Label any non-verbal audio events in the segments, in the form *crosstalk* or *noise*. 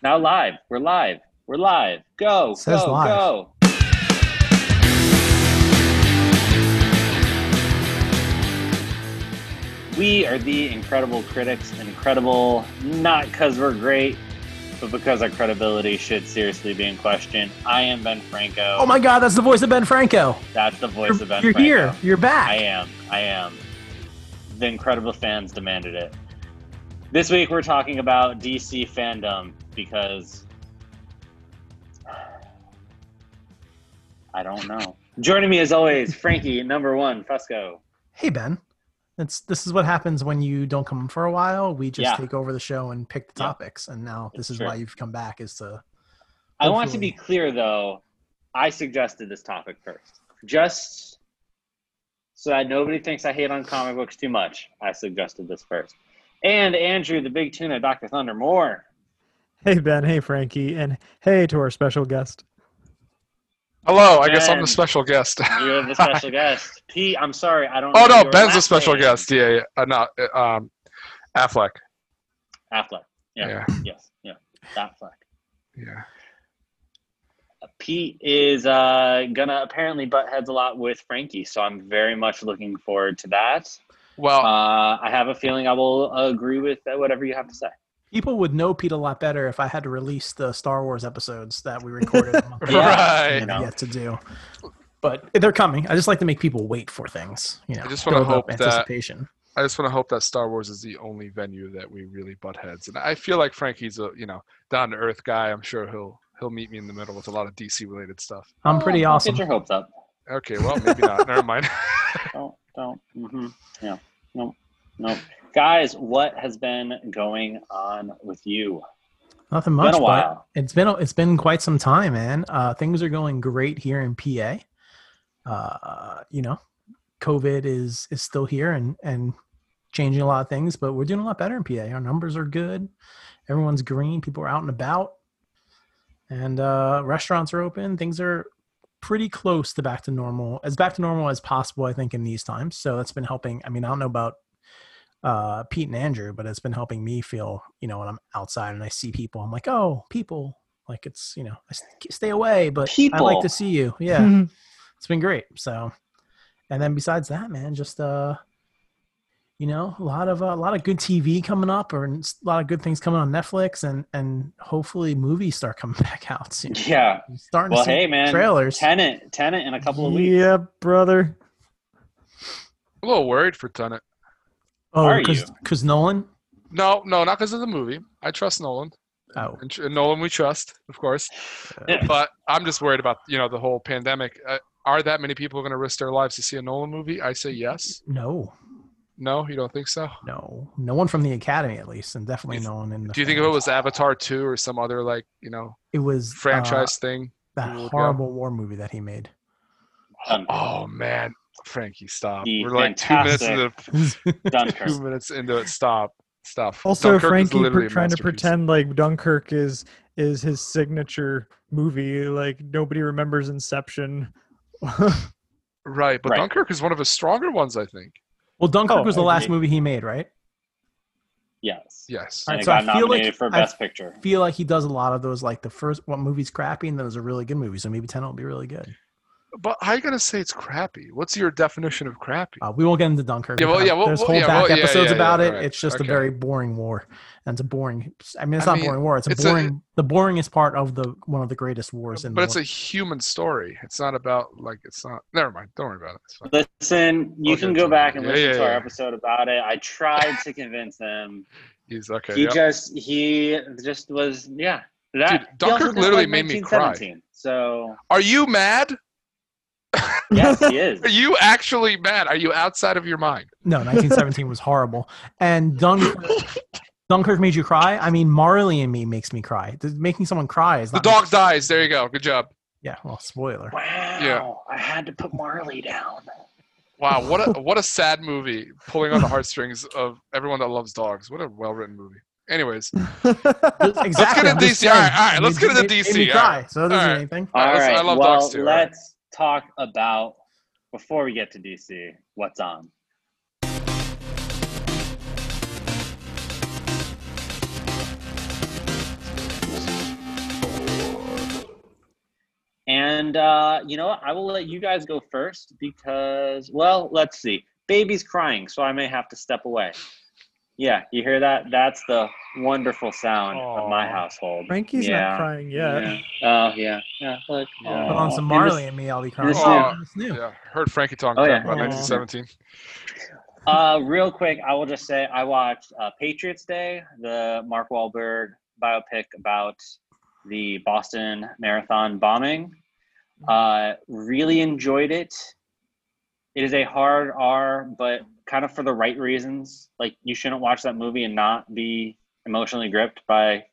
Now live. We're live. We're live. Go, Says go, live. go. We are the incredible critics, incredible not because we're great, but because our credibility should seriously be in question. I am Ben Franco. Oh my God, that's the voice of Ben Franco. That's the voice You're, of Ben you're Franco. here. You're back. I am. I am. The incredible fans demanded it. This week we're talking about DC fandom because I don't know. Joining me as always, Frankie, *laughs* number one, Fusco. Hey Ben, it's this is what happens when you don't come for a while. We just Yeah. take over the show and pick the Yeah. topics, and now this It's is true. why you've come back. Is to I want to be clear though, I suggested this topic first. Just so that nobody thinks I hate on comic books too much, I suggested this first. And Andrew, the big tuna, Dr. Thunder Moore. Hey Ben, hey Frankie, and hey to our special guest. Hello, I guess I'm the special guest. You're the *laughs* special guest. Pete, I'm sorry, I don't oh know no, Ben's a special name. guest. Yeah, yeah. Uh, no, uh, um, Affleck. Affleck. Yeah. Yeah. Yes. Yeah. Affleck. Yeah. Pete is uh, gonna apparently butt heads a lot with Frankie, so I'm very much looking forward to that. Well, Uh, I have a feeling I will agree with whatever you have to say. People would know Pete a lot better if I had to release the Star Wars episodes that we recorded a month *laughs* ago. Yeah. right. and you know. yet to do. But they're coming. I just like to make people wait for things. You know, I just wanna build up hope that- anticipation. I just want to hope that Star Wars is the only venue that we really butt heads, and I feel like Frankie's a you know down to earth guy. I'm sure he'll he'll meet me in the middle with a lot of DC related stuff. I'm pretty Oh, awesome. Get your hopes up. Okay, well maybe not. Never mind. *laughs* Don't don't. Mm-hmm. Yeah. No. No. Guys, what has been going on with you? Nothing Been much, a but while. it's been it's been quite some time, man. Uh, things are going great here in PA. Uh, you know, COVID is is still here and and changing a lot of things, but we're doing a lot better in PA. Our numbers are good. Everyone's green. People are out and about, and uh, restaurants are open. Things are pretty close to back to normal, as back to normal as possible. I think in these times. So that's been helping. I mean, I don't know about uh, Pete and Andrew, but it's been helping me feel, you know, when I'm outside and I see people, I'm like, oh, people, like it's, you know, I s- stay away, but I like to see you. Yeah, it's been great. So, and then besides that, man, just uh, you know, a lot of uh, a lot of good TV coming up, or a lot of good things coming on Netflix, and and hopefully movies start coming *laughs* back out soon. Yeah. I'm starting Well, to see hey, man. trailers. Tenet. Tenet in a couple of weeks. Yeah, brother. a little worried for Tenet. Oh, because Nolan. No, no, not because of the movie. I trust Nolan. Oh, And, and Nolan we trust, of course. Yeah. But I'm just worried about you know the whole pandemic. Uh, are that many people going to risk their lives to see a Nolan movie? I say yes. no, No, you don't think so? no, no one from the Academy at least, and definitely Do no one in. The Do you think if it was Avatar two or some other like you know it was uh, franchise thing? that you would go? horrible war movie that he made. Oh man, Frankie, stop. The We're like two minutes into *laughs* Dunkirk. two minutes into it. Stop, stop. Also, Dunkirk Frankie literally per- trying to pretend like Dunkirk is is his signature movie. Like nobody remembers Inception. *laughs* Right, but Right. Dunkirk is one of his stronger ones, I think. well, Dunkirk Oh, was the last agree. movie he made, right? Yes. Yes. And right, it so I got feel like- nominated for I Best Picture. feel like he does a lot of those, like the first one movie's crappy, and then there's a really good movie. So maybe Ten will be really good. But how are you gonna say it's crappy? What's your definition of crappy? Uh, we won't get into Dunkirk. Yeah, well, yeah, well, there's well, whole yeah, back well, yeah, episodes yeah, about yeah, it. right. It's just Okay. a very boring war, and it's a boring. I mean, it's I not mean, boring war. It's a it's a- boring. the boringest part of the one of the greatest wars in the world. but the it's a human story. It's not about like it's not. Never mind. Don't worry about it. Listen, you Okay, can go back and Yeah, listen yeah, to our episode about it. I tried to *laughs* convince him. He's okay. he yep. just he just was yeah. That Dude, Dunkirk literally like, made me cry. So Are you mad? Yes, he *laughs* is. Are you actually mad? Are you outside of your mind? No, 1917 was horrible. And Dunkirk, Dunkirk made you cry. I mean, Marley and Me makes me cry. Making someone cry is The not. dog dies. There you go. Good job. Yeah, well, spoiler. Wow. Yeah. I had to put Marley down. Wow, what a *laughs* what a sad movie, pulling on the heartstrings of everyone that loves dogs. What a well written movie. Anyways, *laughs* Exactly. Let's get I'm into DC. All right, all right, let's get into made- made DC, me cry, right. so that doesn't All mean anything. All All right, right. let's- I love well, dogs too, let's talk about before we get to DC. What's on? And uh, you know? I will let you guys go first because, well, let's see. Baby's crying, so I may have to step away. Yeah, you hear that? That's the wonderful sound of my household. Frankie's yeah. not crying yet. Yeah. *laughs* Oh yeah, yeah. Look, Aw. Put on some In Marley this- and me, I'll be crying. this Oh, new- Yeah, heard Frankie talking Oh, yeah. about Aw. 1917. Uh, real quick, I will just say I watched uh, Patriots Day, the Mark Wahlberg biopic about the Boston Marathon bombing. Uh, really enjoyed it. It is a hard R, but kind of for the right reasons. Like you shouldn't watch that movie and not be emotionally gripped by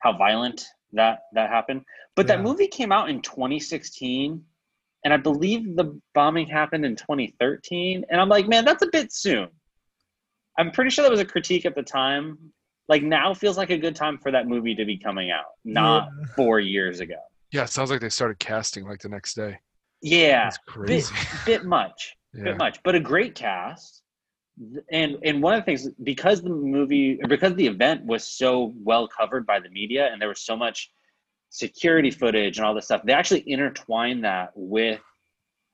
how violent that that happened. But that movie came out in 2016, and I believe the bombing happened in 2013. And I'm like, man, that's a bit soon. I'm pretty sure that was a critique at the time. Like now feels like a good time for that movie to be coming out, not four years ago. Yeah, it sounds like they started casting like the next day. Yeah, crazy. bit much, *laughs* yeah. bit much, but a great cast. And and one of the things because the movie because the event was so well covered by the media and there was so much security footage and all this stuff, they actually intertwined that with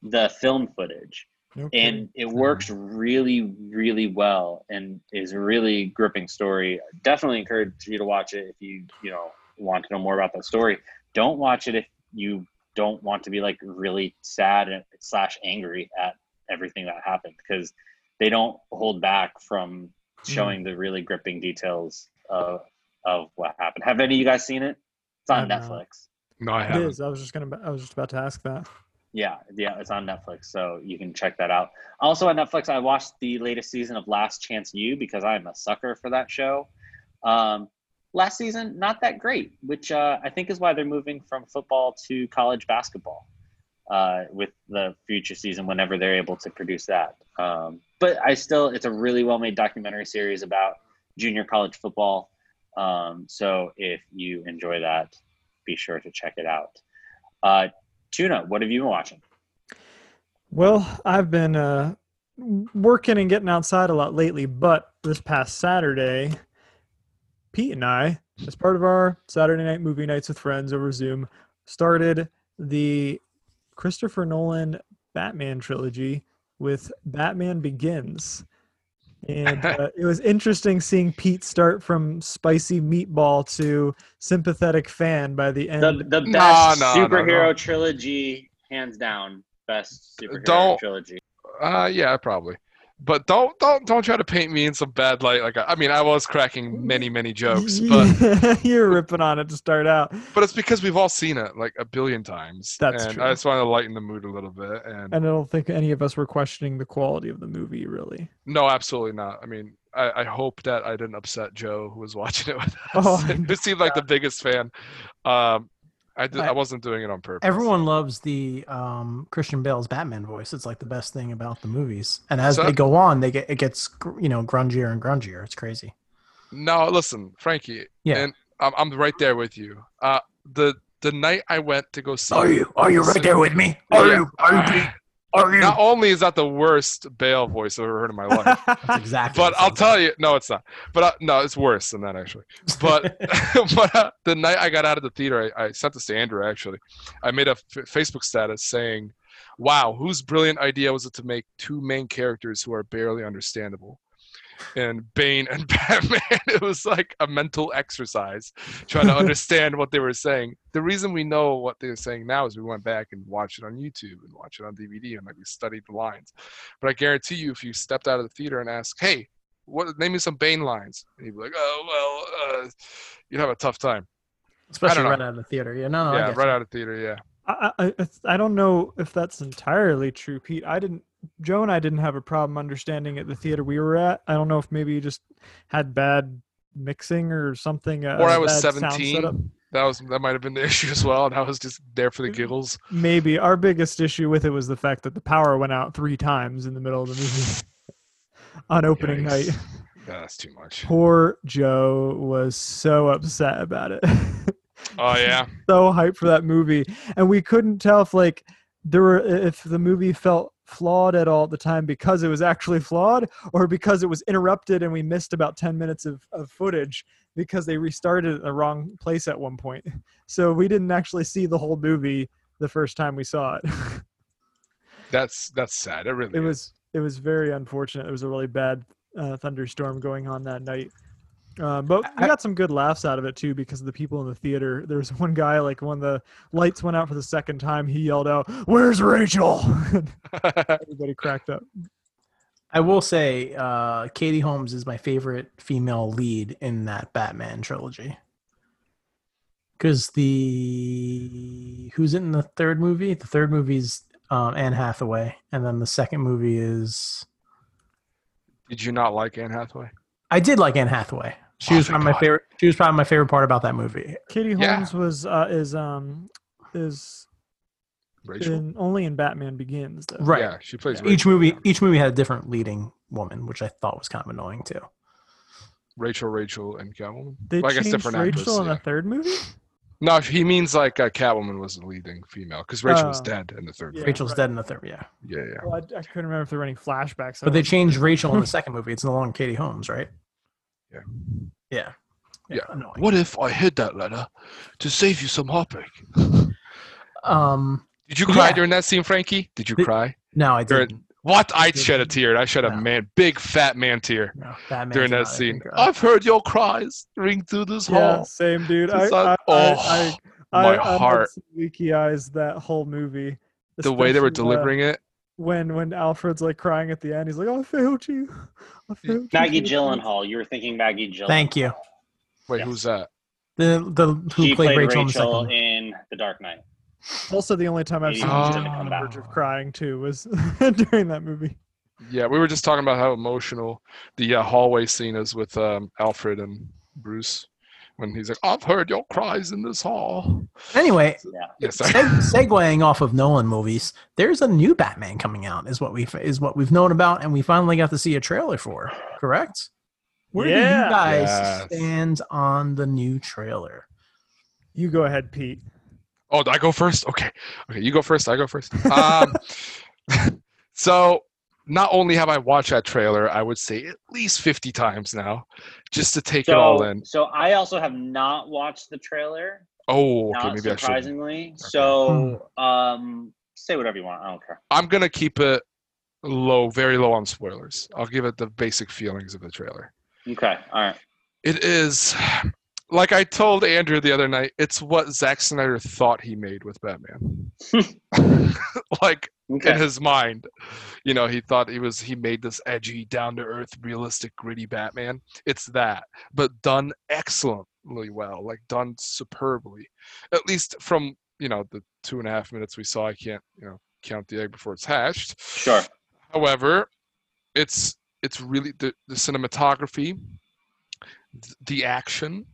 the film footage. Okay. and it works really really well and is a really gripping story. Definitely encourage you to watch it if you you know want to know more about that story. Don't watch it if you don't want to be like really sad and slash angry at everything that happened because they don't hold back from showing the really gripping details of of what happened have any of you guys seen it it's on I've netflix No, I haven't. is. I was just gonna. I was just about to ask that. Yeah, yeah, it's on Netflix, so you can check that out. Also on Netflix, I watched the latest season of Last Chance U because I'm a sucker for that show. Um, last season, not that great, which uh, I think is why they're moving from football to college basketball uh, with the future season whenever they're able to produce that. Um, but I still, it's a really well made documentary series about junior college football. Um, so if you enjoy that, be sure to check it out. Uh, Tuna, what have you been watching? Well, I've been uh, working and getting outside a lot lately, but this past Saturday, Pete and I, as part of our Saturday night movie nights with friends over Zoom, started the Christopher Nolan Batman trilogy with Batman Begins. And *laughs* uh, it was interesting seeing Pete start from spicy meatball to sympathetic fan by the end. The the best no, no, superhero no. trilogy, hands down, best superhero Don't- trilogy. Uh, yeah, probably. But don't don't don't try to paint me in some bad light. Like I, I mean, I was cracking many many jokes, *laughs* but *laughs* You're ripping on it to start out. but it's because we've all seen it like a billion times. That's and true. I just want to lighten the mood a little bit. And And I don't think any of us were questioning the quality of the movie, really. no, absolutely not. I mean, I, I hope that I didn't upset Joe, who was watching it with us, *laughs* Oh, who seemed like the biggest fan. Um, I did, I- wasn't doing it on purpose. Everyone loves the um, Christian Bale's Batman voice. It's like the best thing about the movies. And as So- they go on, they get it gets you know grungier and grungier. It's crazy. No, listen, Frankie. Yeah. And I'm, I'm right there with you. Uh, the the night I went to go see. Are you? Are you right there with me? Are yeah. You? Are you? Not only is that the worst Bale voice I've ever heard in my life, *laughs* That's exactly. but I'll tell you, no, it's not. But uh, no, it's worse than that actually. But *laughs* *laughs* but uh, the night I got out of the theater, I, I sent this to Andrew actually. I made a f- Facebook status saying, "Wow, whose brilliant idea was it to make two main characters who are barely understandable?" And Bane and *laughs* Batman. It was like a mental exercise trying to *laughs* understand what they were saying. The reason we know what they're saying now is we went back and watched it on YouTube and watched it on DVD and like we studied the lines. But I guarantee you, if you stepped out of the theater and asked, "Hey, what? Name me some Bane lines," and you'd be like, "Oh well," uh, you'd have a tough time. especially know. right out of the theater. Yeah, no, no, I yeah, get right you. out of theater. Yeah. I, I, I don't know if that's entirely true, Pete. I didn't. Joe and I didn't have a problem understanding at the theater we were at. I don't know if maybe you just had bad mixing or something. Uh, Or I was 17. That was that might have been the *laughs* issue as well, and I was just there for the giggles. Maybe our biggest issue with it was the fact that the power went out three times in the middle of the movie *laughs* on opening Yikes. night. That's too much. Poor Joe was so upset about it. *laughs* Oh yeah, so hyped for that movie, and we couldn't tell if like there were if the movie felt flawed at all at the time because it was actually flawed or because it was interrupted and we missed about 10 minutes of, of footage because they restarted at the wrong place at one point *laughs* so we didn't actually see the whole movie the first time we saw it. *laughs* That's that's sad. It really it is. was it was very unfortunate. It was a really bad uh, thunderstorm going on that night. Uh, but we I- got some good laughs out of it too because of the people in the theater. There was one guy like when the lights went out for the second time, he yelled out, "Where's Rachel?" *laughs* *laughs* Everybody cracked up. I will say, uh, Katie Holmes is my favorite female lead in that Batman trilogy. Because the who's in the third movie? The third movie's um, Anne Hathaway, and then the second movie is Did you not like Anne Hathaway? I did like Anne Hathaway. She was probably my favorite. She was probably my favorite part about that movie. Katie Yeah. Holmes was uh, is um is Rachel. in, only in Batman Begins though. Right. Yeah, she plays Each Rachel. movie, each movie had a different leading woman, which I thought was kind of annoying too. Rachel, Rachel, and Catwoman. They Well, I guess changed different Rachel actress, in yeah. the third movie. No, he means like uh, Catwoman was the leading female because Rachel was Oh. dead in the third. Yeah. movie. Rachel's right. dead in the third, yeah. Yeah, yeah. Well, I, I couldn't remember if there were any flashbacks. But they changed Rachel in the second movie. It's no longer Katie Holmes, right? Yeah. Yeah. Yeah. Annoying. What if I hid that letter to save you some heartbreak? Um. Did you cry Yeah. during that scene, Frankie? Did you The- cry? No, I didn't. What? I shed a tear. I shed a man, big fat man tear No, Batman during that scene. I've heard your cries ring through this Yeah, hall. same dude. I, It's I, I, oh, I, I, my I heart. some leaky eyes that whole movie. The way they were especially, uh, delivering it. When when Alfred's like crying at the end, he's like, "I failed you." I failed you, Maggie Jason." Gyllenhaal. You were thinking Maggie Gyllenhaal. Thank you. Wait, yes. who's that? The the who She played, played Rachel, Rachel, in the in The Dark Knight. Also, the only time I've seen Oh. Jason on the come verge of crying too was *laughs* during that movie. Yeah, we were just talking about how emotional the uh, hallway scene is with um, Alfred and Bruce when he's like, "I've heard your cries in this hall." Anyway, Yeah. Yes, seg- segueing off of Nolan movies, there's a new Batman coming out. Is what we is what we've known about, and we finally got to see a trailer for. Correct? Where do you guys Yes. stand on the new trailer? You go ahead, Pete. Oh, do I go first? Okay. Okay, you go first. I go first. Um, *laughs* so, not only have I watched that trailer, I would say at least 50 times now, just to take it all in. so I also have not watched the trailer. Oh, okay, maybe I should. surprisingly. So, um, say whatever you want. I don't care. I'm going to keep it low, very low on spoilers. I'll give it the basic feelings of the trailer. Okay. All right. It is, like I told Andrew the other night, it's what Zack Snyder thought he made with Batman. *laughs* *laughs* like, Okay. in his mind you know he thought he was he made this edgy down to earth realistic gritty batman it's that but done excellently well like done superbly at least from you know the two and a half minutes we saw i can't you know count the egg before it's hatched Sure. however it's it's really the, the cinematography the action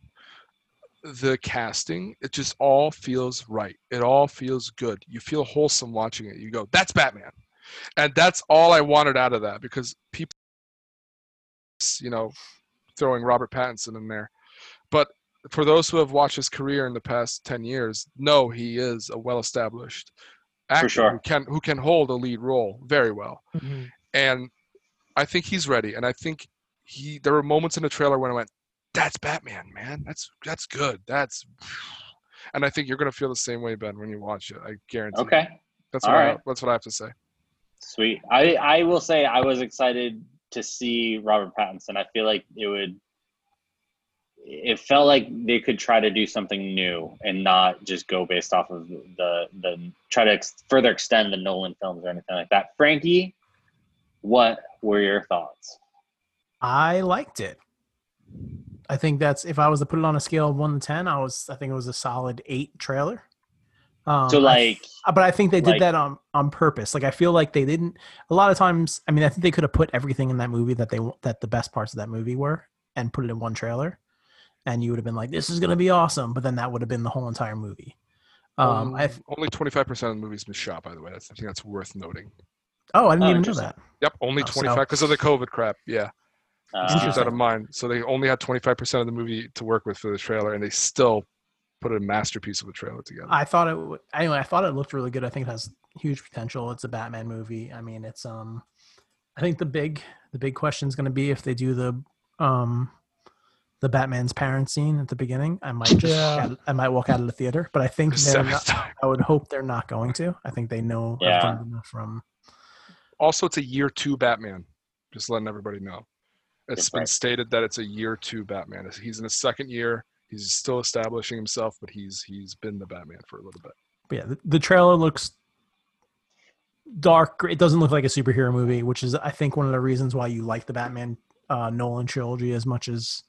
the casting it just all feels right it all feels good you feel wholesome watching it you go that's batman and that's all i wanted out of that because people you know throwing robert pattinson in there but for those who have watched his career in the past 10 years know he is a well established actor sure. who can who can hold a lead role very well mm-hmm. and I think he's ready. And I think he there were moments in the trailer when I went, "That's Batman, man. That's that's good. That's." *sighs* And I think you're gonna feel the same way, Ben, when you watch it. I guarantee. Okay. That's All what I, that's what I have to say. Sweet. I I will say I was excited to see Robert Pattinson. I feel like it would. It felt like they could try to do something new and not just go based off of the the try to ex- further extend the Nolan films or anything like that. Frankie, what were your thoughts? I liked it. I think that's if I was to put it on a scale of one to ten, I was I think it was a solid eight trailer. Um, so I- like, but I think they did like- that on on purpose. Like I feel like they didn't. A lot of times, I mean, I think they could have put everything in that movie that they that the best parts of that movie were, and put it in one trailer, and you would have been like, "This is gonna be awesome." But then that would have been the whole entire movie. Um, I only 25 percent of the movie's been shot, by the way. That's, I think that's worth noting. oh, I didn't Oh, even know that. Yep, only Oh, so- 25 because of the COVID crap. Yeah, uh, keep that Interesting. in mind. So they only had 25 percent of the movie to work with for the trailer, and they still put a masterpiece of a trailer together. I thought it would, anyway. I thought it looked really good. I think it has huge potential. It's a Batman movie. I mean, it's um, I think the big the big question is going to be if they do the um, the Batman's parent scene at the beginning, I might just Yeah. out, I might walk out of the theater. But I think *laughs* The not. I would hope they're not going to. I think they know Yeah. Enough from. Also, it's a year two Batman. Just letting everybody know. It's been stated that it's a year two Batman. He's in his second year. He's still establishing himself, but he's he's been the Batman for a little bit. But yeah, the, the trailer looks dark. It doesn't look like a superhero movie, which is I think one of the reasons why you like the Batman uh, Nolan trilogy as much as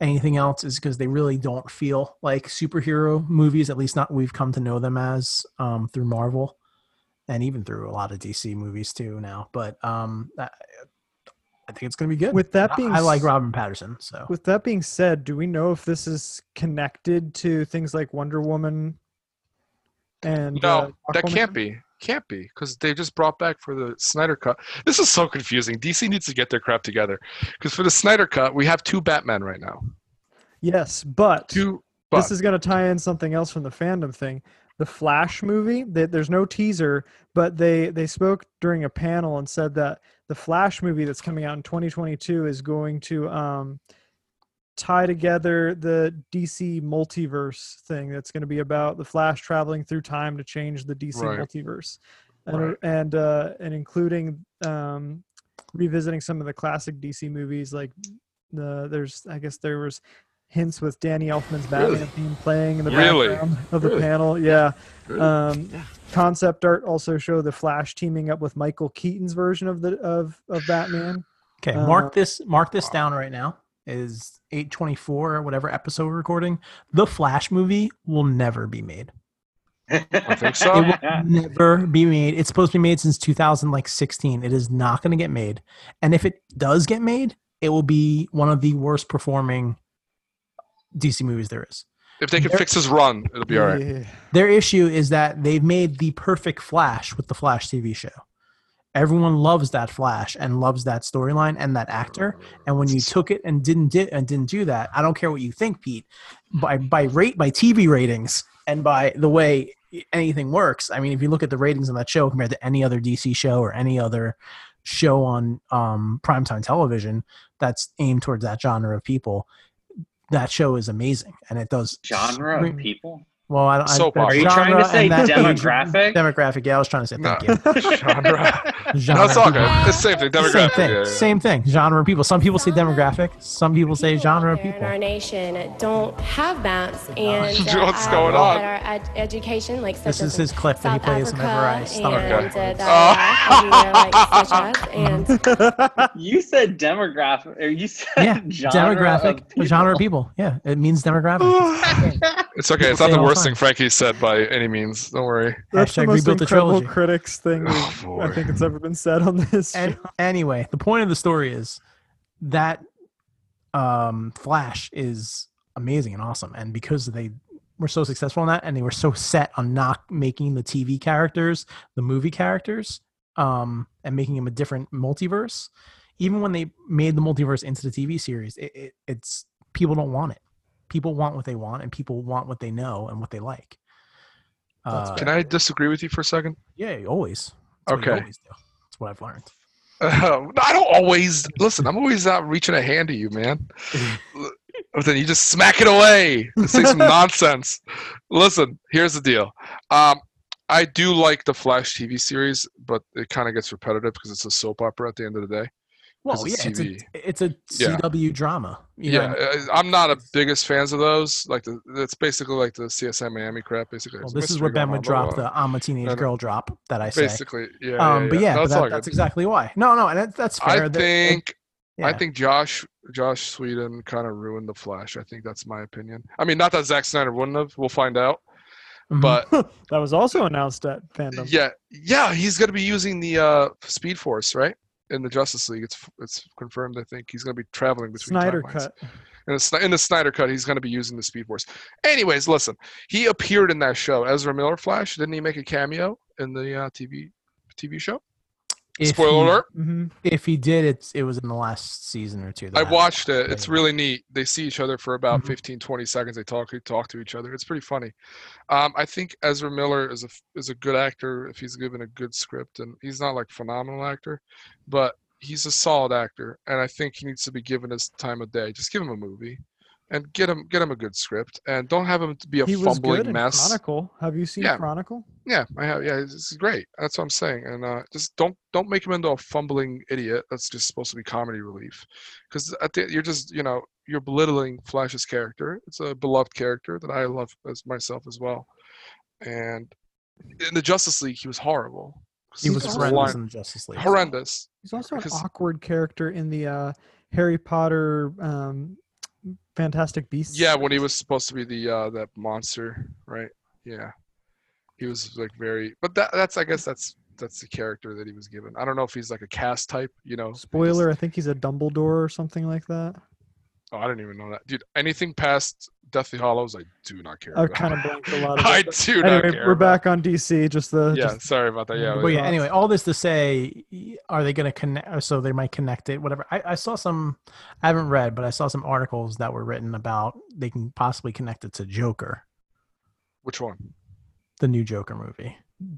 anything else is because they really don't feel like superhero movies. At least not we've come to know them as um, through Marvel and even through a lot of DC movies too now. But um, I, I think it's going to be good. With that being I like Robin Patterson. So With that being said, do we know if this is connected to things like Wonder Woman? And No, uh, that can't be. Can't be because they just brought back for the Snyder cut. This is so confusing. DC needs to get their crap together because for the Snyder cut, we have two Batman right now. Yes, but Two. this is going to tie in something else from the fandom thing. The Flash movie, they, there's no teaser, but they they spoke during a panel and said that the Flash movie that's coming out in 2022 is going to um, tie together the DC multiverse thing. That's going to be about the Flash traveling through time to change the DC Right. multiverse, and Right. and uh, and including um, revisiting some of the classic DC movies like the there's I guess there was hints with Danny Elfman's Batman Really? theme playing in the Really? background of the Really? panel. Yeah. Really? Um, concept art also show the Flash teaming up with Michael Keaton's version of the of of Batman. Okay, Uh, mark this mark this down right now. Is 824 or whatever episode we're recording. The Flash movie will never be made. *laughs* I think It so. will never be made. It's supposed to be made since 2016. It is not going to get made. And if it does get made, it will be one of the worst performing DC movies there is. If they can fix his run, it'll be all right. Yeah. Their issue is that they've made the perfect Flash with the Flash TV show. Everyone loves that Flash and loves that storyline and that actor. And when you took it and didn't di- and didn't do that, I don't care what you think, Pete. By by rate by TV ratings and by the way anything works. I mean, if you look at the ratings on that show compared to any other DC show or any other show on um, primetime television that's aimed towards that genre of people, that show is amazing and it does Genre people. Well, I, I, Soap but opera. Are you trying to say and that age- demographic? demographic. Yeah, I was trying to say. No. You. *laughs* Genre. Genre no, it's all good. It's same thing. Same thing. yeah, yeah. Same thing. Genre of people. Some people say demographic. Some people say genre of people. In our nation, don't have maps, and *laughs* What's uh, going on? Our ed- education, like This is his in clip that he South plays whenever I stomach and Okay. uh, the Oh. like *laughs* and You said demographic, or you said Yeah, genre demographic. Of genre of people. Yeah, it means demographic. It's okay. It's not the all the worst thing Frankie said by any means. Don't worry. That's the Hashtag most rebuilt the incredible trilogy. critics thing Oh. I think it's ever been said on this. and show. anyway, the point of the story is that um, Flash is amazing and awesome, and because they were so successful in that, and they were so set on not making the TV characters the movie characters, um, and making them a different multiverse. Even when they made the multiverse into the TV series, it, it, it's people don't want it. People want what they want, and people want what they know and what they like. Uh, Can I disagree with you for a second? yeah, always. That's what Okay. always. That's what I've learned. Uh, *laughs* I don't always listen. I'm always out reaching a hand to you, man. but *laughs* then you just smack it away. and Say some *laughs* nonsense. Listen, here's the deal. Um, I do like the Flash TV series, but it kind of gets repetitive because it's a soap opera at the end of the day. Well, yeah, it's it's a it's a Yeah. CW drama. you yeah, know? I'm not a biggest fans of those. Like the, it's basically like the CSI Miami crap. Basically, Well, this is where Ben would drop the "I'm a teenage no. girl" drop that I say. Basically, yeah. um, yeah, but yeah, No, but it's that, that's exactly why. No, no, and that, that's fair. I That- think I think Josh Josh Whedon kind of ruined the Flash. I think that's my opinion. I mean, not that Zack Snyder wouldn't have. We'll find out. Mhm. But *laughs* that was also announced at fandom. yeah, yeah, he's going to be using the uh, Speed Force, right? In the Justice League, it's it's confirmed. I think he's going to be traveling between Snyder timelines. cut. In the, in the Snyder cut, he's going to be using the Speed Force. Anyways, listen, he appeared in that show. Ezra Miller Flash didn't he make a cameo in the uh, TV TV show? If Spoiler he, alert. hmm If he did, it's it was in the last season or two. I happened. watched it. It's really neat. They see each other for about Mhm. 15, 20 seconds. They talk, they talk to each other. It's pretty funny. Um, I think Ezra Miller is a is a good actor if he's given a good script, and he's not like phenomenal actor, but he's a solid actor, and I think he needs to be given his time of day. Just give him a movie, and get him get him a good script, and don't have him to be a he was good fumbling in mess. Chronicle. Have you seen Yeah. Chronicle? Yeah, I have. Yeah, it's great. That's what I'm saying. And uh, just don't don't make him into a fumbling idiot. That's just supposed to be comedy relief, because you're just you know you're belittling Flash's character. It's a beloved character that I love as myself as well. And in the Justice League, he was horrible. He was horrendous in Justice League. horrendous. He's also an awkward character in the uh, Harry Potter um, Fantastic Beasts. Yeah, when he was supposed to be the uh, that monster, right? Yeah, he was like very. But that that's I guess that's that's the character that he was given. I don't know if he's like a cast type, you know. Spoiler: I think he's a Dumbledore or something like that. Oh, I didn't even know that, dude. Anything past Deathly Hallows, I do not care. I kind of blanked a lot *laughs* of I it. but do not Anyway, care. we're about- back on DC. Just the Yeah, just- sorry about that. Yeah, But yeah, thoughts? anyway, all this to say, are they going to connect? So they might connect it, whatever. I, I saw some, I haven't read, but I saw some articles that were written about they can possibly connect it to Joker, which one? the new Joker movie.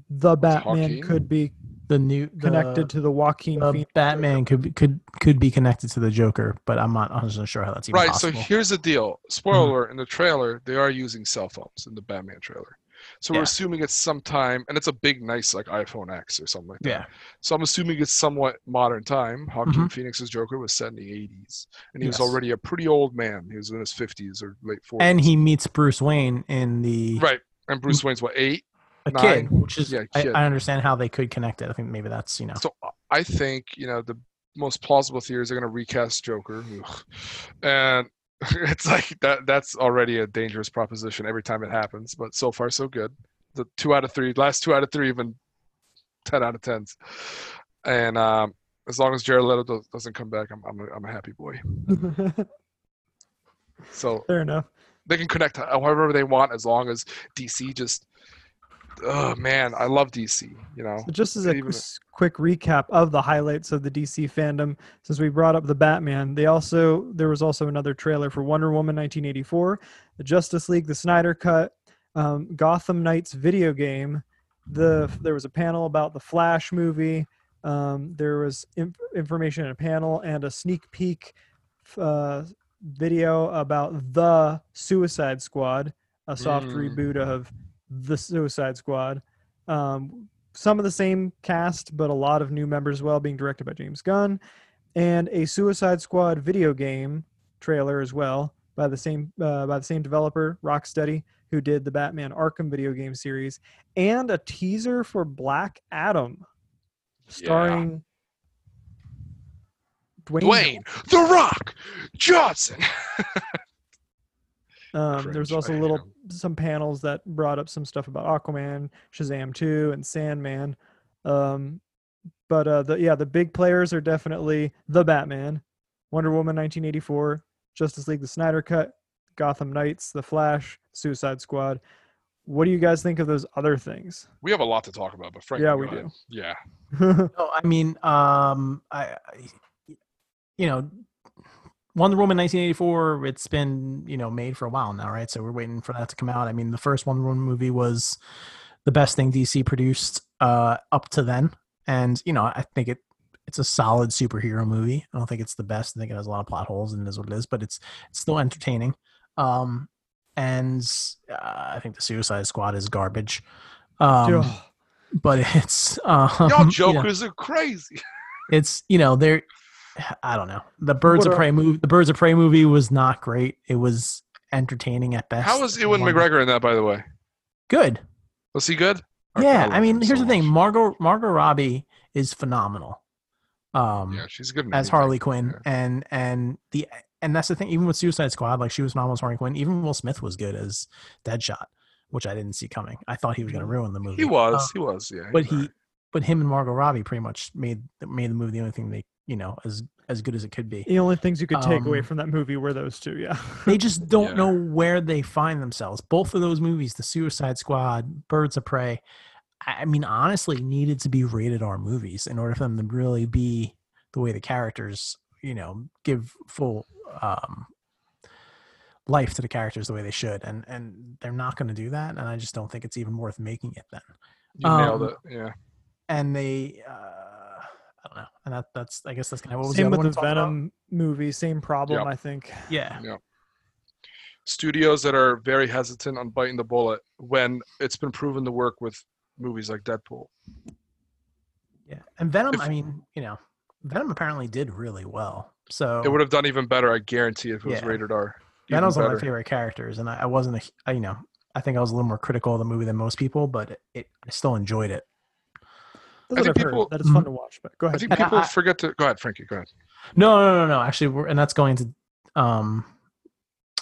The Batman Joaquin? could be The new the, connected to the Joaquin the Phoenix. Batman could be, could could be connected to the Joker, but I'm not 100 sure how that's even Right. possible. So here's the deal. Spoiler: alert, in the trailer, they are using cell phones in the Batman trailer. So we're Yeah. assuming it's sometime, and it's a big, nice like iPhone X or something like that. yeah, So I'm assuming it's somewhat modern time. Joaquin Mhm. Phoenix's Joker was set in the 80s, and he was already a pretty old man. He was in his 50s or late 40s. and he meets Bruce Wayne in the right. And Bruce Wayne's what eight? A nine? kid, which is Yeah, I. I understand how they could connect it. I think maybe that's you know So I think you know the most plausible theory is they're going to recast Joker, Ugh. and *laughs* it's like that. That's already a dangerous proposition every time it happens. But so far, so good. The two out of three, last two out of three, even ten out of tens. And um, as long as Jared Leto does, doesn't come back, I'm I'm a, I'm a happy boy. *laughs* So Fair enough. they can connect however they want as long as DC just. Oh man, I love DC. You know, So just as a Even- quick recap of the highlights of the DC fandom, since we brought up the Batman, they also there was also another trailer for Wonder Woman 1984, the Justice League, the Snyder Cut, um, Gotham Knights video game. The there was a panel about the Flash movie. Um, there was inf- information in a panel and a sneak peek uh, video about the Suicide Squad, a soft Mm. reboot of the Suicide Squad. Um, some of the same cast, but a lot of new members as well, being directed by James Gunn, and a Suicide Squad video game trailer as well by the same uh, by the same developer, Rocksteady, who did the Batman Arkham video game series, and a teaser for Black Adam, starring Dwayne. Dwayne the Rock Johnson. *laughs* Um, Cringe. there's also hate little some panels that brought up some stuff about Aquaman, Shazam 2, and Sandman. Um, but uh, the yeah, the big players are definitely the Batman, Wonder Woman 1984, Justice League: The Snyder Cut, Gotham Knights, The Flash, Suicide Squad. What do you guys think of those other things? We have a lot to talk about, but Frank, Yeah, go we ahead. do. Yeah, *laughs* No, I mean, um, I, I, you know, Wonder Woman 1984. It's been you know made for a while now, right? So we're waiting for that to come out. I mean, the first Wonder Woman movie was the best thing DC produced uh, up to then, and you know, I think it it's a solid superhero movie. I don't think it's the best. I think it has a lot of plot holes and it is what it is, but it's it's still entertaining. Um, and uh, I think the Suicide Squad is garbage. Um, but *laughs* it's um, y'all *laughs* you know, jokers are crazy. *laughs* it's you know they're i don't know the birds What of prey movie the birds of prey movie was not great it was entertaining at best How was Ewan One- McGregor in that, by the way? good Was he good? Okay, yeah i mean here's so the thing margot margot robbie is phenomenal um Yeah, she's good. as anything. harley quinn Yeah. and and the and that's the thing even with suicide squad like she was phenomenal as harley quinn even will smith was good as deadshot which i didn't see coming i thought he was going to ruin the movie He was. Uh, he was. Yeah. but he alright. but him and margot robbie pretty much made made the movie the only thing they you know as as good as it could be the only things you could take away Um, from that movie were those two. Yeah. they just don't Yeah. know where they find themselves. Both of those movies, The Suicide Squad, Birds of Prey, I I mean, honestly, needed to be rated R movies in order for them to really be the way the characters, you know, give full um, life to the characters the way they should. And and they're not going to do that. And I just don't think it's even worth making it then. you nailed um, it. Yeah. And they, uh, I don't know. And that that's I guess that's kind of what was Same the other with the we about? Venom movie. Same problem, Yep. I think. Yeah, Yeah. Studios that are very hesitant on biting the bullet when it's been proven to work with movies like Deadpool. yeah. And Venom, If- I mean, you know, Venom apparently did really well. So It would have done even better, I guarantee, if it was Yeah. rated R. Even Venom's one of my favorite characters, and I, I wasn't a, I, you know, I think I was a little more critical of the movie than most people, but it, it I still enjoyed it. That's what think I've people- heard. That it's fun Mhm. to watch. But go ahead. I ahead. think people I- *laughs* forget to go ahead, Frankie. Go ahead. No, no, no, no. Actually, we're, and that's going to um,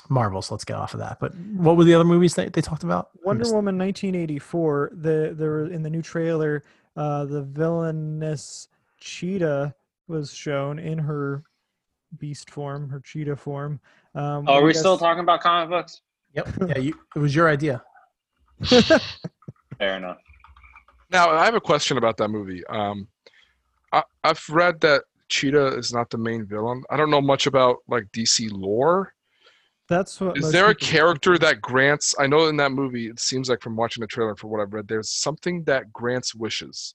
Marvel. So let's get off of that. But what were the other movies that they talked about? Wonder missed- Woman 1984. The there were in the new trailer, uh, the villainous cheetah was shown in her beast form, her cheetah form. Um, Oh, are I we still talking about comic books? Yep. Yeah, you, it was your idea. *laughs* Fair enough. Now, I have a question about that movie. Um, I, I've read that Cheetah is not the main villain. I don't know much about like DC lore. That's what. Is there a people- character that grants? I know in that movie, it seems like from watching the trailer, for what I've read, there's something that grants wishes,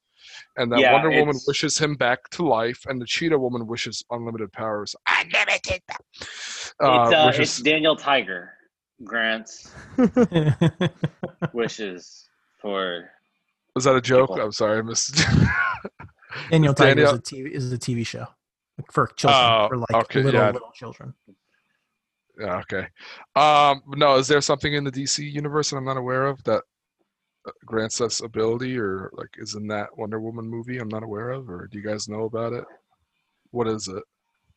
and that Yeah, Wonder Woman wishes him back to life, and the Cheetah Woman wishes unlimited powers. Unlimited. Uh, it's, uh, wishes- it's Daniel Tiger grants *laughs* wishes for. Was that a joke? people. I'm sorry, I missed. *laughs* Daniel Is Tiger is a TV is a TV show for children Oh, for like okay, little yeah. little children. Yeah, okay. Um, no, is there something in the DC universe that I'm not aware of that uh, grants us ability, or like is in that Wonder Woman movie I'm not aware of, or do you guys know about it? What is it?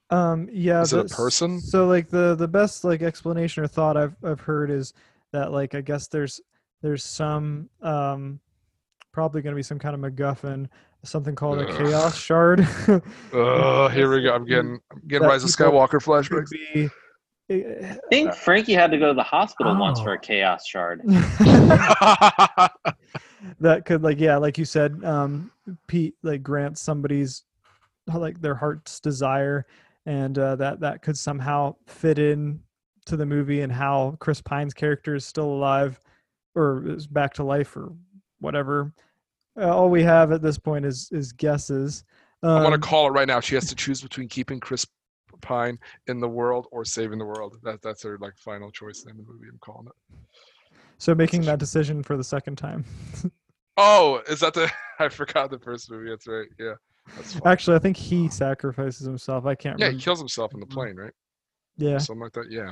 Um, yeah. Is it a person? So like the the best like explanation or thought I've I've heard is that like I guess there's there's some um probably going to be some kind of MacGuffin, something called a Chaos Shard. *laughs* Oh, here we go. I'm getting I'm getting Rise of Skywalker could flashbacks. be. eh, I think Frankie had to go to the hospital once for Oh. a chaos shard. *laughs* *laughs* that could like yeah like you said um pete like grant somebody's like their heart's desire and uh that that could somehow fit in to the movie and how chris pine's character is still alive or is back to life or whatever uh, all we have at this point is is guesses I want Um, to call it right now. She has to choose between keeping Chris Pine in the world or saving the world. That that's her like final choice in the movie. I'm calling it. so making that decision for the second time *laughs* Oh, is that the? *laughs* I forgot the first movie. That's right. Yeah, that's actually i think he sacrifices himself i can't remember. Yeah, he kills himself in the plane, right? yeah Something like that. Yeah,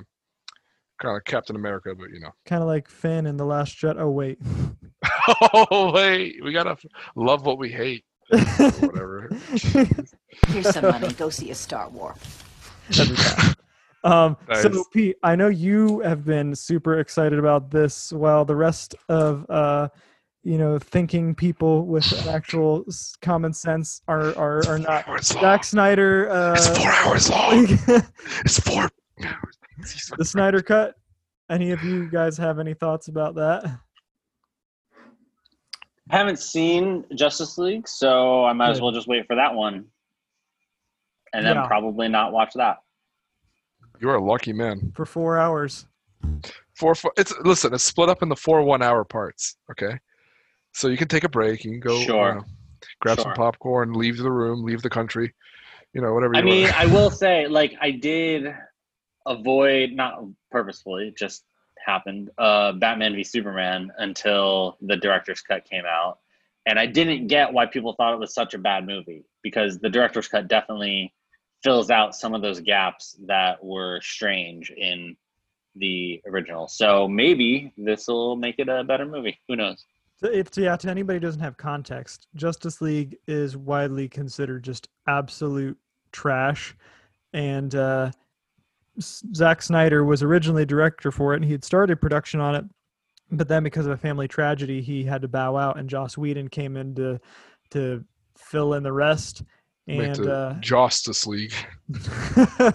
kind of like Captain America, but you know. kind of like finn in the last jet oh wait *laughs* *laughs* oh wait, we gotta love what we hate. or *laughs* Whatever. Here's some money. Go see a Star War. every time. *laughs* Um, So, Pete, I know you have been super excited about this, while the rest of uh, you know thinking people with *sighs* actual common sense are are, are not. Four hours long. Zack Snyder, It's uh, four hours long. It's four. hours. the Snyder cut. Any of you guys have any thoughts about that? Haven't seen Justice League, so I might as well just wait for that one, and then Yeah. probably not watch that. You're a lucky man. For four hours. Four, four. It's listen. It's split up into four one-hour parts. Okay, so you can take a break. You can go. you Sure. know, grab some Sure. popcorn. Leave the room. Leave the country. You know, whatever. You I mean, want. I will say, like, I did avoid, not purposefully, just happened, uh, Batman v Superman until the director's cut came out. And I didn't get why people thought it was such a bad movie because the director's cut definitely fills out some of those gaps that were strange in the original. So maybe this will make it a better movie. Who knows? If yeah, to anybody doesn't have context, Justice League is widely considered just absolute trash, and uh, Zack Snyder was originally director for it, and he had started production on it, but then because of a family tragedy, he had to bow out, and Joss Whedon came in to to fill in the rest. Make And the uh, Justice League. *laughs*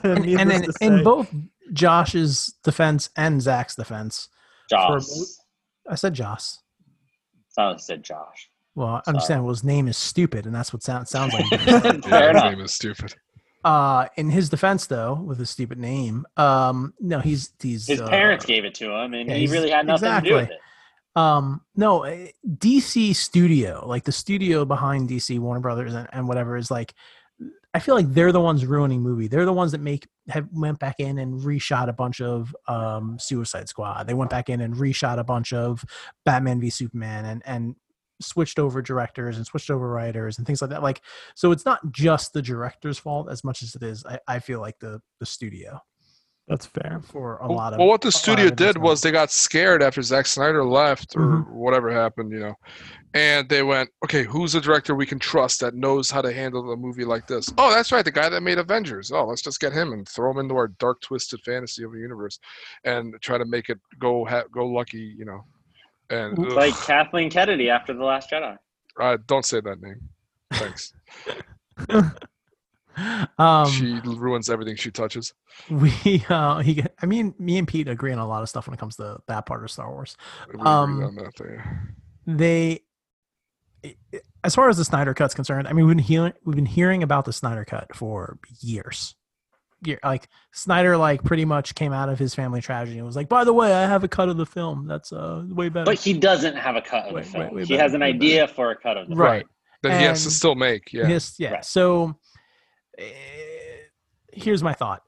and, And, and in, to in both Josh's defense and Zack's defense, Joss. I said Joss. Someone said Josh. Well, I understand. Well, his name is stupid, and that's what sound, sounds like. *laughs* Yeah, his name is stupid. Uh, in his defense, though, with his stupid name, um, no, he's he's His uh, parents gave it to him, and yeah, he really had nothing to do with it. Um, no, eh, DC Studio, like the studio behind DC Warner Brothers and, and whatever, is like I feel like they're the ones ruining movie. They're the ones that make have went back in and reshot a bunch of um, Suicide Squad. They went back in and reshot a bunch of Batman v Superman and and switched over directors and switched over writers and things like that. Like so, it's not just the director's fault as much as it is. I, I feel like the the studio That's fair. for a Well, lot of well, what the a lot of studio did investment. was they got scared after Zack Snyder left or Mhm. whatever happened, you know, and they went, okay, who's a director we can trust that knows how to handle a movie like this? Oh, that's right, the guy that made Avengers. Oh, let's just get him and throw him into our dark, twisted fantasy of a universe, and try to make it go ha- go lucky, you know. And ugh, Like Kathleen Kennedy after The Last Jedi. uh, don't say that name. Thanks. *laughs* um, she ruins everything she touches. we *laughs* uh, he, I mean, me and Pete agree on a lot of stuff when it comes to that part of Star Wars. Um, on that they as far as the Snyder cut's concerned, I mean we've been hearing we've been hearing about the Snyder cut for years. Yeah, like Snyder like pretty much came out of his family tragedy and was like, by the way, I have a cut of the film. That's uh way better. But he doesn't have a cut of Wait, the film. wait, wait, he wait, has an wait, idea for a cut of the film. right. That he has to still make. Yeah. Yes, yeah. Right. So eh, here's my thought.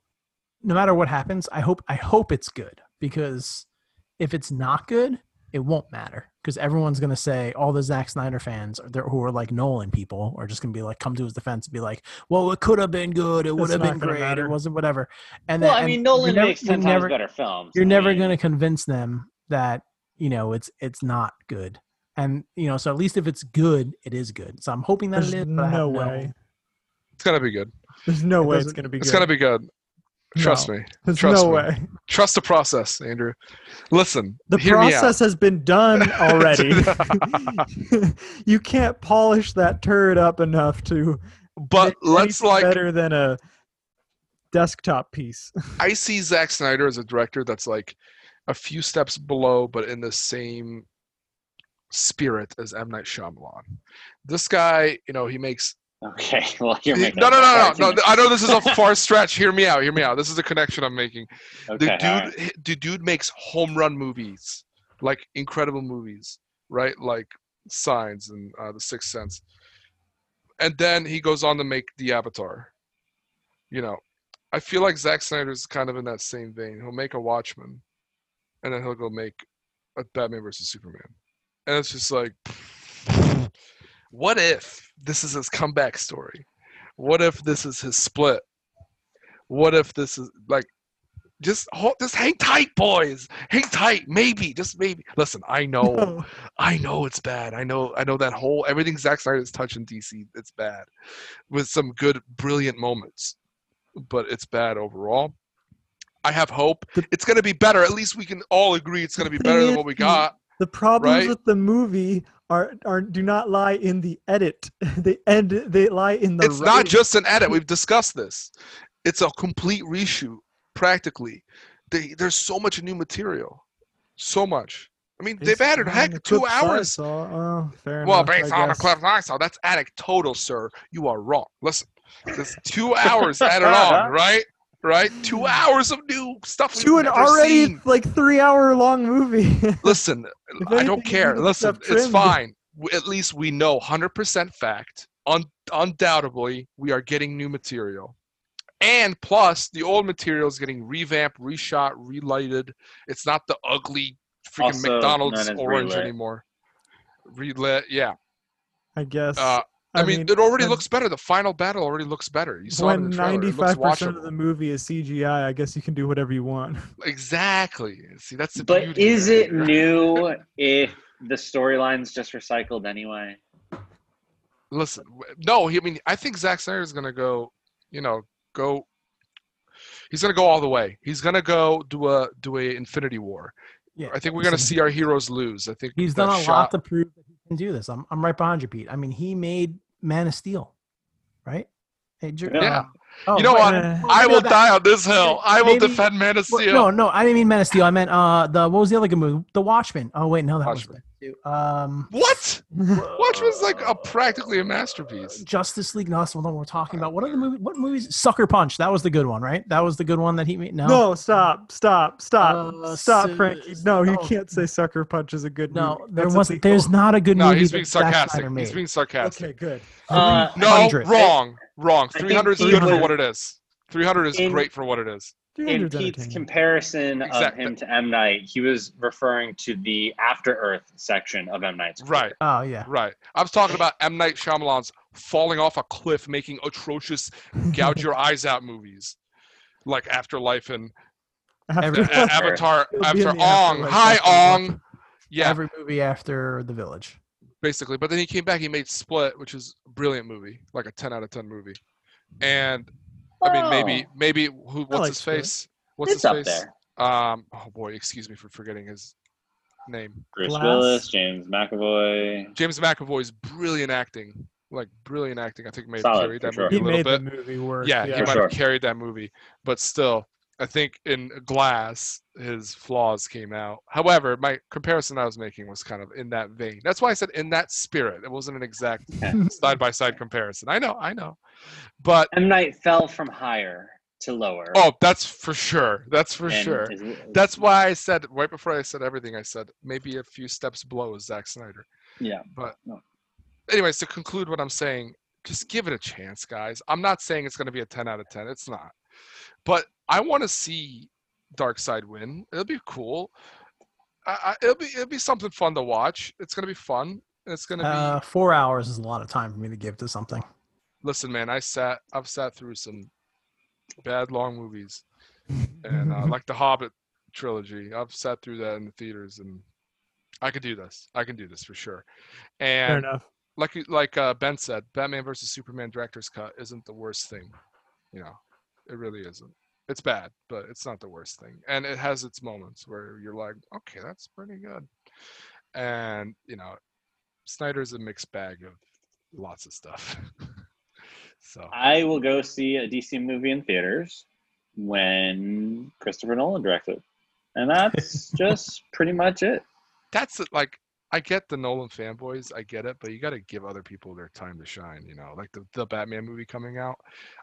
No matter what happens, I hope I hope it's good because if it's not good, it won't matter because everyone's gonna say all the Zack Snyder fans are there who are like Nolan people are just gonna be like come to his defense and be like, well, it could have been good, it would have been great, matter. it wasn't whatever. And Well, then, I and mean, Nolan you're never- makes you're ten never- times better films. You're I never gonna convince them that you know it's it's not good. And you know, so at least if it's good, it is good. So I'm hoping that There's it is. But I no way. It's gonna be good. There's no It way it's gonna be. Good. It's good. gonna be good. Trust No. me. *laughs* There's trust no me. way. Trust the process, Andrew. Listen, The hear me out. process has been done *laughs* already. *laughs* you can't polish that turd up enough to. But make let's like better than a desktop piece. I see Zack Snyder as a director that's like a few steps below, but in the same spirit as M Night Shyamalan. This guy, you know, he makes Okay, *laughs* well, you're no, making no, it no, no, no. I know this is a far stretch. Hear me out. Hear me out. This is a connection I'm making. Okay, the dude, right. the dude makes home run movies, like incredible movies, right? Like Signs and uh, The Sixth Sense. And then he goes on to make The Avatar. You know, I feel like Zack Snyder's kind of in that same vein. He'll make a Watchmen, and then he'll go make a Batman versus Superman, and it's just like, what if this is his comeback story? What if this is his split? What if this is like just hold, just hang tight, boys. Hang tight. Maybe, just maybe. Listen, I know, I know it's bad. I know, I know that whole everything Zack Snyder is touching DC, it's bad, with some good, brilliant moments, but it's bad overall. I have hope. The- It's gonna be better. At least we can all agree it's gonna be better than what we got. The problems Right? with the movie are are do not lie in the edit. *laughs* they end. They lie in the. It's not just an edit. We've discussed this. It's a complete reshoot, practically. They, there's so much new material, so much. I mean, they've added heck the two hours. Oh, Well, enough, I based on the guess. clips I saw, that's anecdotal, sir. You are wrong. Listen, there's two *laughs* hours added on, right? Right? Two hours of new stuff. we've to an already seen. like three hour long movie. *laughs* Listen, If I don't care. Listen, it's trimmed. fine. At least we know 100% fact. Un- undoubtedly, we are getting new material. And plus, the old material is getting revamped, reshot, relighted. It's not the ugly freaking Also McDonald's orange relit. anymore. Relit, yeah. I guess. Uh, I, mean, mean, it already looks better. The final battle already looks better. You saw it in when the trailer. It ninety looks five percent of the movie is CGI, I guess you can do whatever you want. *laughs* Exactly. See, that's the But beauty is of it new if the storyline's just recycled anyway? Listen, no. I mean, I think Zack Snyder is gonna go. You know, go. He's gonna go all the way. He's gonna go do a do a Infinity War. Yeah, I think we're gonna see our heroes lose. I think He's that done a shot, lot to prove that he can do this. I'm I'm right behind you, Pete. I mean, he made Man of Steel, right? Hey, Jer- Yeah. uh, Oh, you know what? uh, I maybe will that- die on this hill. I will maybe- defend Man of Well, Steel. no, no, I didn't mean Man of Steel. I meant uh the what was the other good movie? The Watchmen. Oh wait, no, that Watchmen. was good too. Um, What? Watchmen's like a practically a masterpiece. Justice League. No, that's the one we're talking about. What are the movie? What movies? Sucker Punch. That was the good one, right? That was the good one that he made. No, No, stop, stop, stop, Uh, stop, s- Frankie. No, you no. can't say Sucker Punch is a good no, movie. there wasn't. illegal. There's not a good No, movie. he's being Zack sarcastic. He's being sarcastic. Okay, good. Uh, No, wrong, wrong. 300 is good for what it is. 300 is In- great for what it is. In Pete's comparison Exact- of him to M Night, he was referring to the After Earth section of M Night's. career. Right, Oh yeah. right. I was talking about M. Night Shyamalan's falling off a cliff, making atrocious, *laughs* gouge your eyes out movies, like Afterlife and After- uh, A- Avatar. After Ong. afterlife Hi, Ong. Yeah, Every movie after The Village. basically. But then he came back. He made Split, which is a brilliant movie, like a 10 out of 10 movie. And I mean, maybe, Oh, maybe who? What's like his Split. face? What's it's his up face? there. Um. Oh boy, excuse me for forgetting his name. Bruce Glass. Willis, James McAvoy. James McAvoy's brilliant acting, like brilliant acting. I think may have Solid, carried that sure. movie he a little made bit. the movie work. yeah, he might sure. have carried that movie, but still, I think in Glass his flaws came out. However, my comparison I was making was kind of in that vein. That's why I said in that spirit. It wasn't an exact side by side comparison. I know, I know, but M Night fell from higher to lower. oh, that's for sure. That's for and sure. is- That's why I said right before I said everything. I said maybe a few steps below is Zack Snyder. yeah. But No. anyways, to conclude what I'm saying, just give it a chance, guys. I'm not saying it's going to be a 10 out of 10. It's not. But I want to see Dark Side win. It'll be cool. I, I, it'll be it'll be something fun to watch. It's going to be fun. It's going to be. Uh, four hours is a lot of time for me to give to something. listen, man. I sat. I've sat through some bad long movies, and uh, like the Hobbit trilogy. I've sat through that in the theaters, and I could do this. I can do this for sure. Fair And enough. like like uh, Ben said, Batman versus Superman director's cut isn't the worst thing. You know, it really isn't. It's bad, but it's not the worst thing. And it has its moments where you're like, okay, that's pretty good. And you know, Snyder's a mixed bag of lots of stuff. *laughs* so I will go see a DC movie in theaters when Christopher Nolan directs it. And that's *laughs* just pretty much it. that's like I get the Nolan fanboys, I get it, but you got to give other people their time to shine. You know, like the, the Batman movie coming out.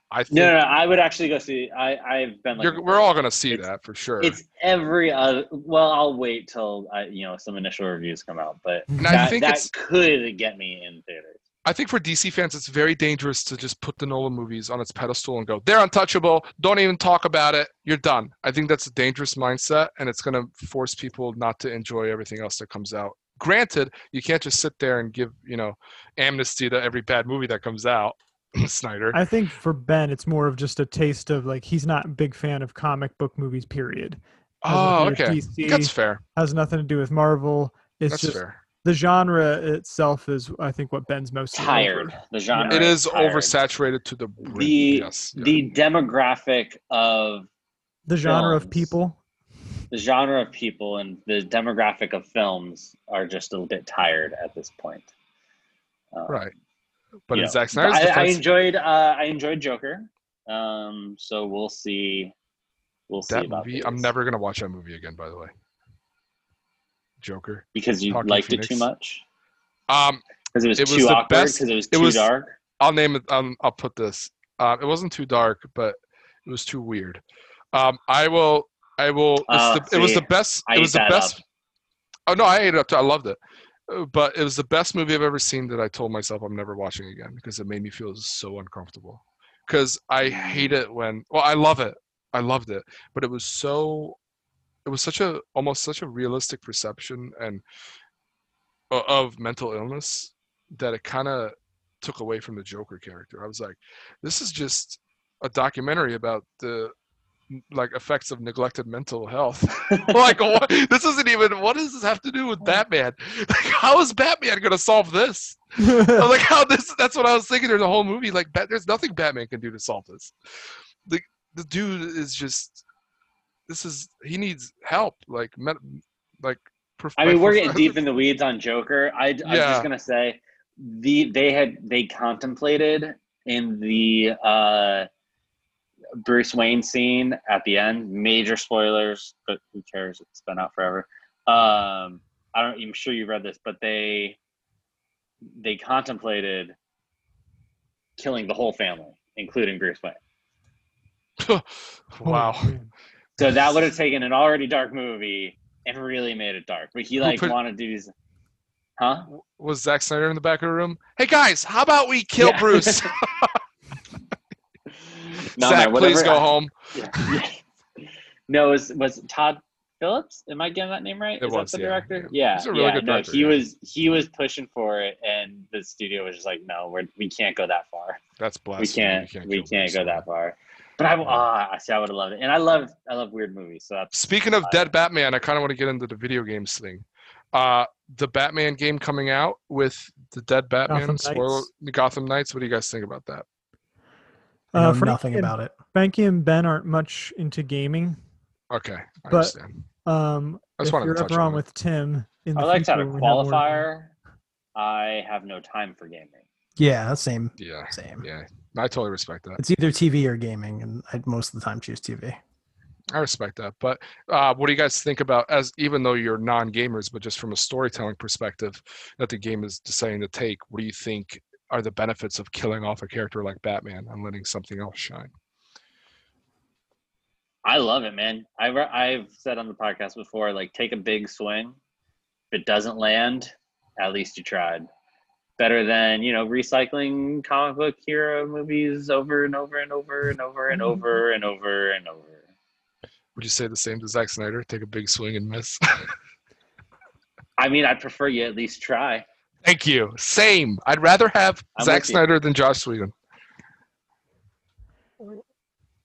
I think No, no, no, I would actually go see. I I've been like we're all gonna see that for sure. It's every other. Well, I'll wait till I, you know some initial reviews come out, but And I think that could get me in theaters. I think for DC fans, it's very dangerous to just put the Nolan movies on its pedestal and go, they're untouchable. Don't even talk about it. You're done. I think that's a dangerous mindset, and it's going to force people not to enjoy everything else that comes out. Granted, you can't just sit there and give, you know, amnesty to every bad movie that comes out, *clears throat* Snyder. I think for Ben, it's more of just a taste of like he's not a big fan of comic book movies. Period. Has oh, nothing to do okay. with DC, That's fair. has nothing to do with Marvel. It's That's just fair. the genre itself is, I think, what Ben's most Tired. The genre. It is tired. oversaturated to the brim. The yes. yeah. the demographic of The genre of people. The genre of people and the demographic of films are just a little bit tired at this point. Uh, right. But in Zack Snyder's I, I enjoyed uh, I enjoyed Joker. Um, so we'll see. We'll see that movie, I'm never going to watch that movie again, by the way. Joker. because you Joaquin liked it too much Um, because it was It was too the awkward because it was it too was- dark. I'll name it. Um, I'll put this. Uh, it wasn't too dark, but it was too weird. Um, I will. I will. It's Oh, the, it was the best. I it was the best. up. Oh no, I ate it up. Too. I loved it. Uh, But it was the best movie I've ever seen that I told myself I'm never watching again because it made me feel so uncomfortable. Because I hate it when. Well, I love it. I loved it, but it was so. It was such a almost such a realistic perception and of mental illness that it kind of took away from the Joker character. I was like, this is just a documentary about the like effects of neglected mental health. *laughs* *laughs* like, what, this isn't even. What does this have to do with Batman? *laughs* Like, how is Batman gonna solve this? I was like, how this? That's what I was thinking. There's a whole movie like, Bat, there's nothing Batman can do to solve this. The the dude is just. This is he needs help. Like, met, like. prof- I mean, we're getting deep in the weeds on Joker. I, I'm Yeah. just gonna say the they had they contemplated in the uh Bruce Wayne scene at the end. Major spoilers, but who cares? It's been out forever. Um, I don't. I'm sure you read this, but they they contemplated killing the whole family, including Bruce Wayne. *laughs* wow. So that would have taken an already dark movie and really made it dark. But he like put- wanted to do these, huh? Was Zack Snyder in the back of the room? Hey guys, how about we kill Yeah. Bruce? *laughs* *laughs* No, Zack, man, please go *laughs* home. Yeah. *laughs* no, was was Todd Phillips? Am I getting that name right? It Is was, that the yeah, director? yeah. Yeah, He's a really yeah. good no, director, he yeah. was he was pushing for it, and the studio was just like, no, we're, we can't go that far. That's We blasphemy. can't we can't go that far. But I ah, I see, I would have loved it, and I love I love weird movies. So that's Speaking of dead Batman, I kind of want to get into the video games thing. Uh, the Batman game coming out with the dead Batman, Gotham spoiler, Knights. Gotham Knights. What do you guys think about that? I know Uh, Frankie nothing and- about it. Frankie and Ben aren't much into gaming. Okay, I But- understand. I Um, just if to you're touch ever on on with Tim, in the I like to have a future, when we more- qualifier. I have no time for gaming. Yeah, same, Yeah, same. yeah, I totally respect that. It's either TV or gaming, and I most of the time choose TV. I respect that. But uh, what do you guys think about as even though you're non-gamers, but just from a storytelling perspective that the game is deciding to take? What do you think are the benefits of killing off a character like Batman and letting something else shine? I love it, man. I re- I've said on the podcast before, like take a big swing. If it doesn't land, at least you tried. Better than you know recycling comic book hero movies over and over and over and over and mm-hmm. over and over and over. Would you say the same to Zack Snyder? Take a big swing and miss. *laughs* I mean, I prefer you at least try. Thank you. Same. I'd rather have I'm Zack. Snyder than Joss Whedon.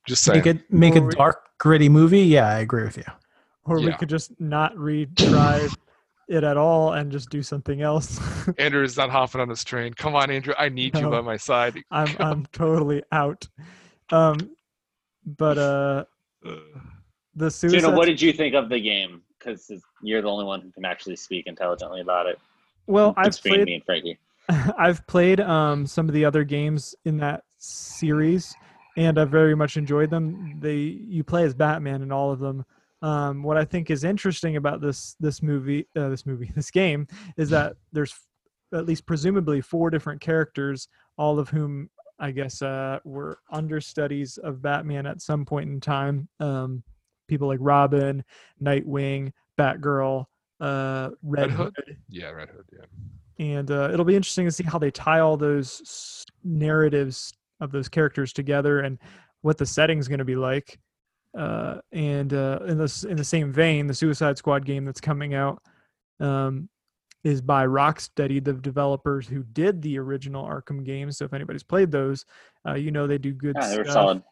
Just saying. Make it make a Or we- dark, gritty movie. Yeah, I agree with you. or we could just not retry it at all and just do something else. *laughs* Andrew is not hopping on this train. Come on, Andrew. I need you by my side. *laughs* I'm I'm totally out. Um, but uh, Uh, the suicide. Juno, what did you think of the game? Because you're the only one who can actually speak intelligently about it. Well, I've played me and Frankie. *laughs* I've played um, some of the other games in that series, and I've very much enjoyed them. They you play as Batman in all of them. Um, what I think is interesting about this this movie, uh, this movie, *laughs* this game, is that there's at least presumably four different characters, all of whom I guess uh, were understudies of Batman at some point in time. Um, people like Robin, Nightwing, Batgirl, uh, Red, Red Hood? Hood yeah, Red Hood. Yeah. and uh, it'll be interesting to see how they tie all those narratives of those characters together and what the setting's going to be like. Uh, and uh, in this in the same vein, the Suicide Squad game that's coming out um, is by Rocksteady, the developers who did the original Arkham games. So if anybody's played those, uh, you know they do good Yeah, they were stuff. solid.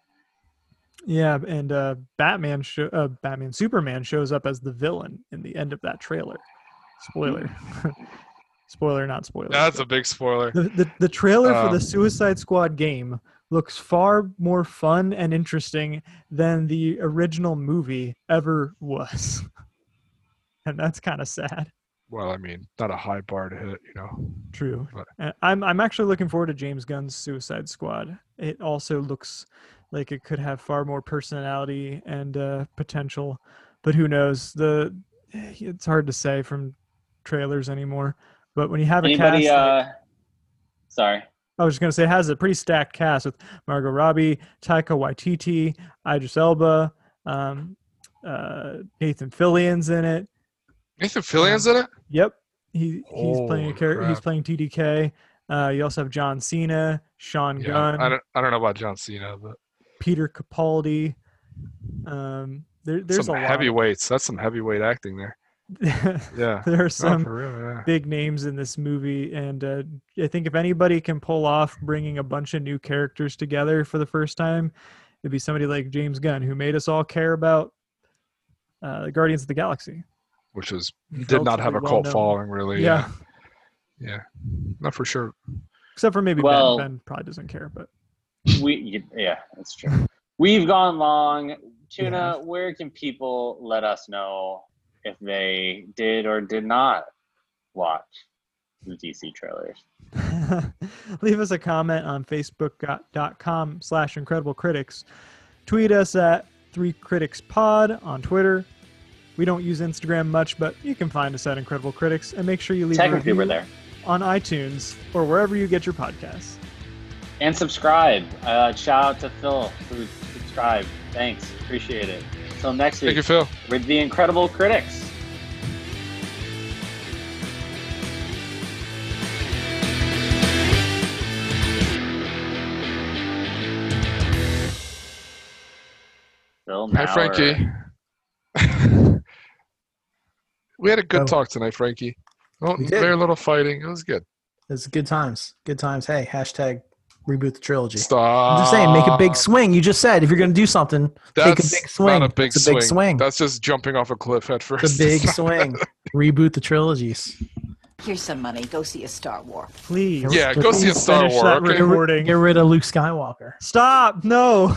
Yeah, and uh, Batman, sho- uh, Batman, Superman shows up as the villain in the end of that trailer. Spoiler, *laughs* spoiler, not spoiler. That's a big spoiler. the, the, the trailer for Um, the Suicide Squad game looks far more fun and interesting than the original movie ever was. *laughs* and that's kind of sad. Well, I mean, not a high bar to hit, you know. True. But- I'm I'm actually looking forward to James Gunn's Suicide Squad. It also looks like it could have far more personality and uh, potential, but who knows? The it's hard to say from trailers anymore. But when you have a Anybody? cast, like- Uh, sorry. I was just gonna say it has a pretty stacked cast with Margot Robbie, Taika Waititi, Idris Elba, um, uh, Nathan Fillion's in it. Nathan Fillion's in it? Yep, he he's playing a character. He's playing TDK. Uh, you also have John Cena, Sean Yeah. Gunn, I don't, I don't know about John Cena, but Peter Capaldi. Um, there, there's some a lot. heavyweights. That's some heavyweight acting there. *laughs* Yeah. there are some for real, yeah. big names in this movie, and uh, I think if anybody can pull off bringing a bunch of new characters together for the first time, it'd be somebody like James Gunn, who made us all care about uh, the Guardians of the Galaxy. Which is did not have a Relatively cult well-known. following, really. Yeah, Yeah. Yeah. Not for sure. except for maybe Well- Ben. Ben probably doesn't care, but We yeah, that's true. We've gone long. Tuna, Yeah. where can people let us know if they did or did not watch the DC trailers? *laughs* leave us a comment on facebook.com slash incredible critics Tweet us at Three Critics Pod on Twitter. We don't use Instagram much, but you can find us at Incredible Critics, and make sure you leave a Technically, review we're there. on iTunes or wherever you get your podcasts. And subscribe. Uh, shout out to Phil who subscribed. Thanks. Appreciate it. Until next week, Thank week, you, Phil. with the Incredible Critics. Phil, Hi, Frankie. *laughs* we had a good Oh. talk tonight, Frankie. Oh, We did. very little fighting. It was good. It's good times. Good times. Hey, hashtag reboot the trilogy. Stop. I'm just saying, make a big swing. You just said if you're going to do something, take a That's big swing. Not a big it's a swing. big swing. That's just jumping off a cliff head first. It's a big *laughs* swing. Reboot the trilogies. Here's some money. Go see a Star War. Please. Yeah, go see a Star finish Wars. that Okay? recording. Get rid of Luke Skywalker. Stop! No.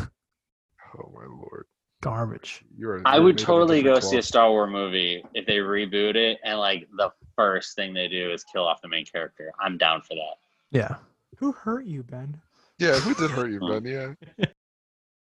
Oh my lord, Garbage. you're. I you're would made of a totally go different see a. Star Wars movie if they reboot it and like the first thing they do is kill off the main character. I'm down for that. Yeah. Who hurt you, Ben? Yeah, who did hurt you, Ben? *laughs* Yeah.